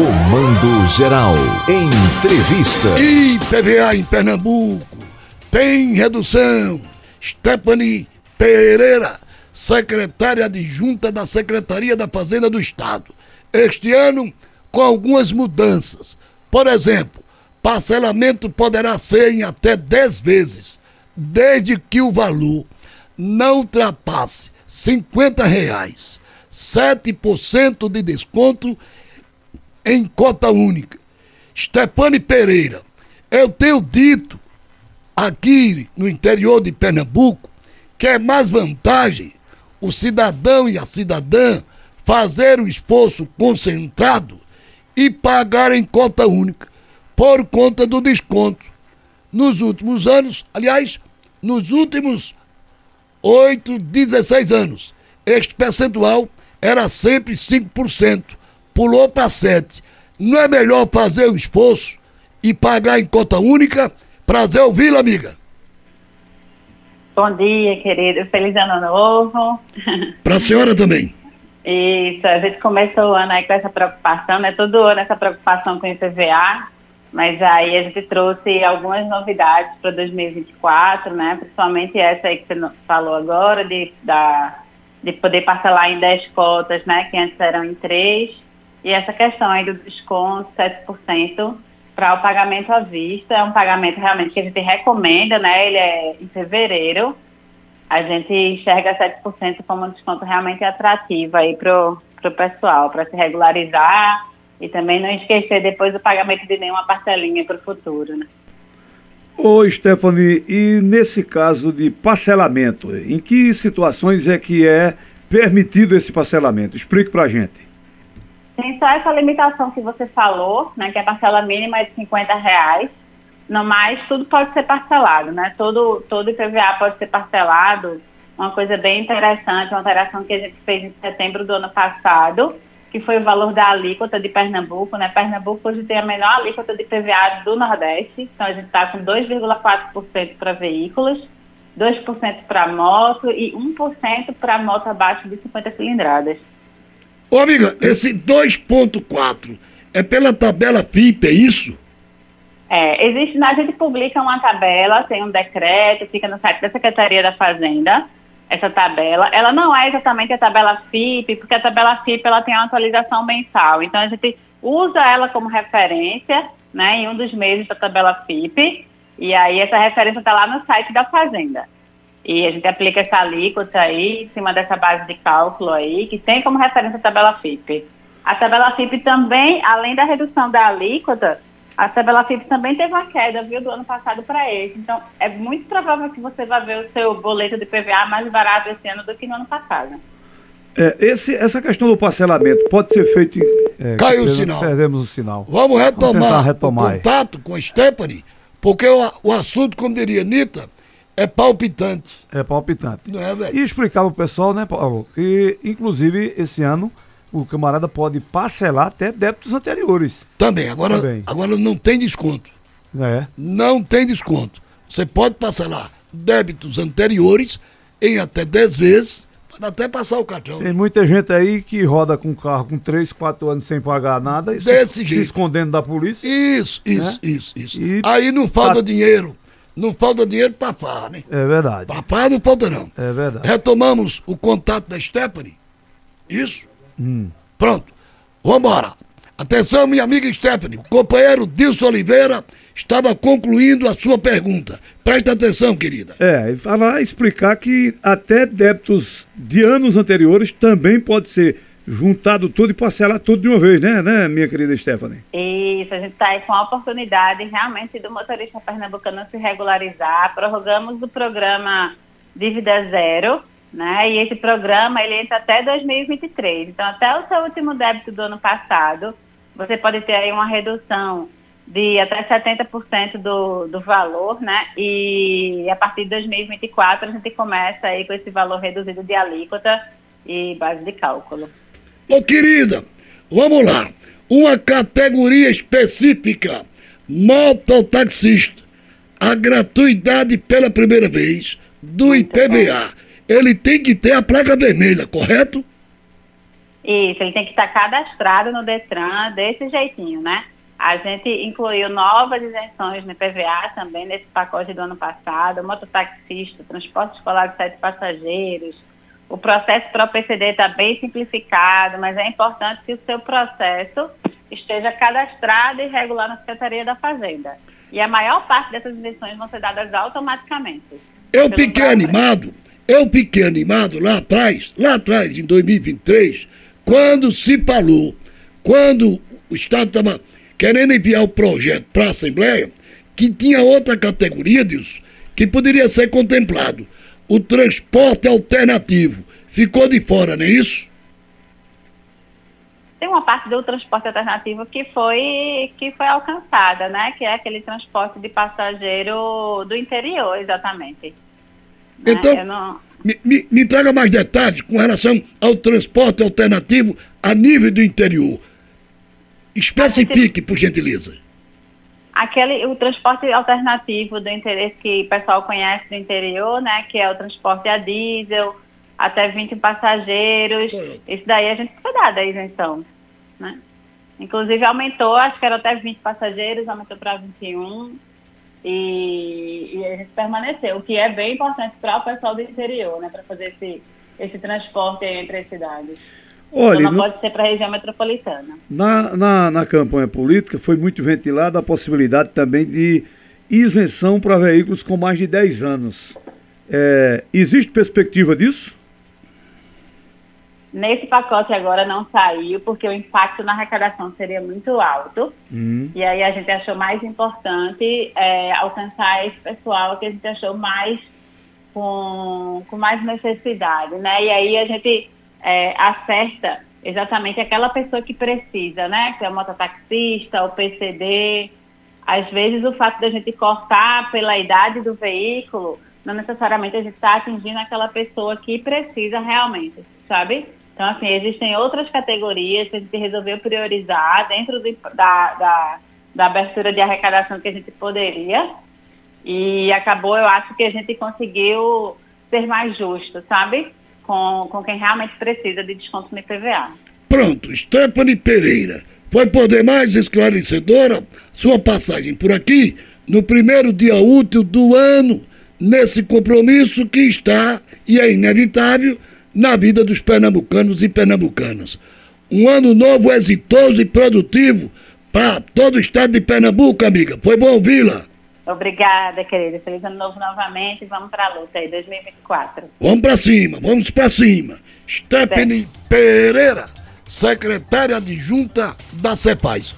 Comando Geral. Entrevista. IPVA em Pernambuco tem redução. Stephanie Pereira, secretária adjunta da Secretaria da Fazenda do Estado. Este ano, com algumas mudanças. Por exemplo, parcelamento poderá ser em até 10 vezes, desde que o valor não ultrapasse 50 reais. 7% de desconto em cota única. Stefane Pereira, eu tenho dito aqui no interior de Pernambuco que é mais vantagem o cidadão e a cidadã fazer o esforço concentrado e pagar em cota única por conta do desconto. Nos últimos anos, aliás, nos últimos 8, 16 anos, este percentual era sempre 5% pulou para 7. Não é melhor fazer o esforço e pagar em conta única? Prazer ouvi-la, amiga. Bom dia, querido. Feliz ano novo. Para a senhora também. Isso, a gente começou o ano aí com essa preocupação, né? Todo ano essa preocupação com o IPVA, mas aí a gente trouxe algumas novidades para 2024, né? Principalmente essa aí que você falou agora, de, da, de poder parcelar em 10 cotas, né? Que antes eram em 3 e essa questão aí do desconto, 7%, para o pagamento à vista, é um pagamento realmente que a gente recomenda, né? Ele é em fevereiro. A gente enxerga 7% como um desconto realmente atrativo aí para o pessoal, para se regularizar e também não esquecer depois o pagamento de nenhuma parcelinha para o futuro, né? Ô Stephanie, e nesse caso de parcelamento, em que situações é que é permitido esse parcelamento? Explique para a gente. Tem só essa limitação que você falou, né, que a parcela mínima é de 50 reais. No mais, tudo pode ser parcelado, né? Todo, todo IPVA pode ser parcelado. Uma coisa bem interessante, uma alteração que a gente fez em setembro do ano passado, que foi o valor da alíquota de Pernambuco, né? Pernambuco hoje tem a menor alíquota de IPVA do Nordeste, então a gente está com 2,4% para veículos, 2% para moto e 1% para moto abaixo de 50 cilindradas. Ô amiga, esse 2.4 é pela tabela FIP, é isso? É, existe, a gente publica uma tabela, tem um decreto, fica no site da Secretaria da Fazenda, essa tabela. Ela não é exatamente a tabela FIP, porque a tabela FIP ela tem uma atualização mensal. Então a gente usa ela como referência, né, em um dos meses da tabela FIP, e aí essa referência está lá no site da Fazenda. E a gente aplica essa alíquota aí, em cima dessa base de cálculo aí, que tem como referência a tabela FIP. A tabela FIP também, além da redução da alíquota, a tabela FIP também teve uma queda, viu, do ano passado para esse. Então, é muito provável que você vá ver o seu boleto de PVA mais barato esse ano do que no ano passado. É, esse, essa questão do parcelamento pode ser feito. É, Caiu o sinal. Perdemos o sinal. Vamos retomar, Vamos retomar o contato com a Stephanie, porque o, o assunto, como diria Anitta, é palpitante. É palpitante. Não é, velho? E explicar pro pessoal, né, Paulo, que inclusive esse ano o camarada pode parcelar até débitos anteriores. Também, agora, Também. agora não tem desconto. É. Não tem desconto. Você pode parcelar débitos anteriores em até 10 vezes, pode até passar o cartão. Tem muita gente aí que roda com carro com 3, 4 anos sem pagar nada Desse se, jeito. se escondendo da polícia. Isso, isso, né? isso, isso. E aí não falta a... dinheiro não falta dinheiro para farra, né? É verdade. Para não falta, não. É verdade. Retomamos o contato da Stephanie. Isso? Hum. Pronto. Vambora. Atenção, minha amiga Stephanie. O companheiro Dilson Oliveira estava concluindo a sua pergunta. Presta atenção, querida. É, falar, explicar que até débitos de anos anteriores também pode ser juntado tudo e parcelar tudo de uma vez, né, né, minha querida Stephanie? Isso, a gente está aí com a oportunidade realmente do motorista pernambucano se regularizar. Prorrogamos o programa Dívida Zero, né? E esse programa ele entra até 2023. Então, até o seu último débito do ano passado, você pode ter aí uma redução de até 70% do, do valor, né? E a partir de 2024 a gente começa aí com esse valor reduzido de alíquota e base de cálculo. Ô querida, vamos lá. Uma categoria específica, mototaxista. A gratuidade pela primeira vez do IPVA. Ele tem que ter a placa vermelha, correto? Isso, ele tem que estar cadastrado no Detran desse jeitinho, né? A gente incluiu novas isenções no PVA também nesse pacote do ano passado, mototaxista, transporte escolar de sete passageiros. O processo para o PCD está bem simplificado, mas é importante que o seu processo esteja cadastrado e regular na Secretaria da Fazenda. E a maior parte dessas isenções vão ser dadas automaticamente. Eu fiquei animado, eu fiquei animado lá atrás, lá atrás, em 2023, quando se falou, quando o Estado estava querendo enviar o projeto para a Assembleia, que tinha outra categoria, disso, que poderia ser contemplado. O transporte alternativo ficou de fora, não é isso? Tem uma parte do transporte alternativo que foi, que foi alcançada, né? Que é aquele transporte de passageiro do interior, exatamente. Né? Então, não... me, me, me traga mais detalhes com relação ao transporte alternativo a nível do interior. Especifique, por gentileza. Aquele, o transporte alternativo do interesse que o pessoal conhece do interior, né? Que é o transporte a diesel, até 20 passageiros. Isso daí a gente foi dada a isenção, né? Inclusive aumentou, acho que era até 20 passageiros, aumentou para 21. E, e a gente permaneceu, o que é bem importante para o pessoal do interior, né? Para fazer esse, esse transporte entre as cidades. Olha, então não no... pode ser para a região metropolitana. Na, na, na campanha política foi muito ventilada a possibilidade também de isenção para veículos com mais de 10 anos. É, existe perspectiva disso? Nesse pacote agora não saiu, porque o impacto na arrecadação seria muito alto. Uhum. E aí a gente achou mais importante é, alcançar esse pessoal que a gente achou mais com, com mais necessidade, né? E aí a gente é, acerta exatamente aquela pessoa que precisa, né? Que é mototaxista, o PCD. Às vezes o fato da gente cortar pela idade do veículo, não necessariamente a gente está atingindo aquela pessoa que precisa realmente, sabe? Então, assim, existem outras categorias que a gente resolveu priorizar dentro da, da, da abertura de arrecadação que a gente poderia. E acabou, eu acho que a gente conseguiu ser mais justo, sabe? Com, com quem realmente precisa de desconto no IPVA. Pronto, Stephanie Pereira. Foi poder mais esclarecedora sua passagem por aqui no primeiro dia útil do ano, nesse compromisso que está e é inevitável na vida dos pernambucanos e pernambucanas. Um ano novo exitoso e produtivo para todo o estado de Pernambuco, amiga. Foi bom ouvi-la. Obrigada, querida. Feliz ano novo novamente. Vamos para a luta aí, 2024. Vamos para cima, vamos para cima. Stephanie Pereira, secretária adjunta da CEPAS.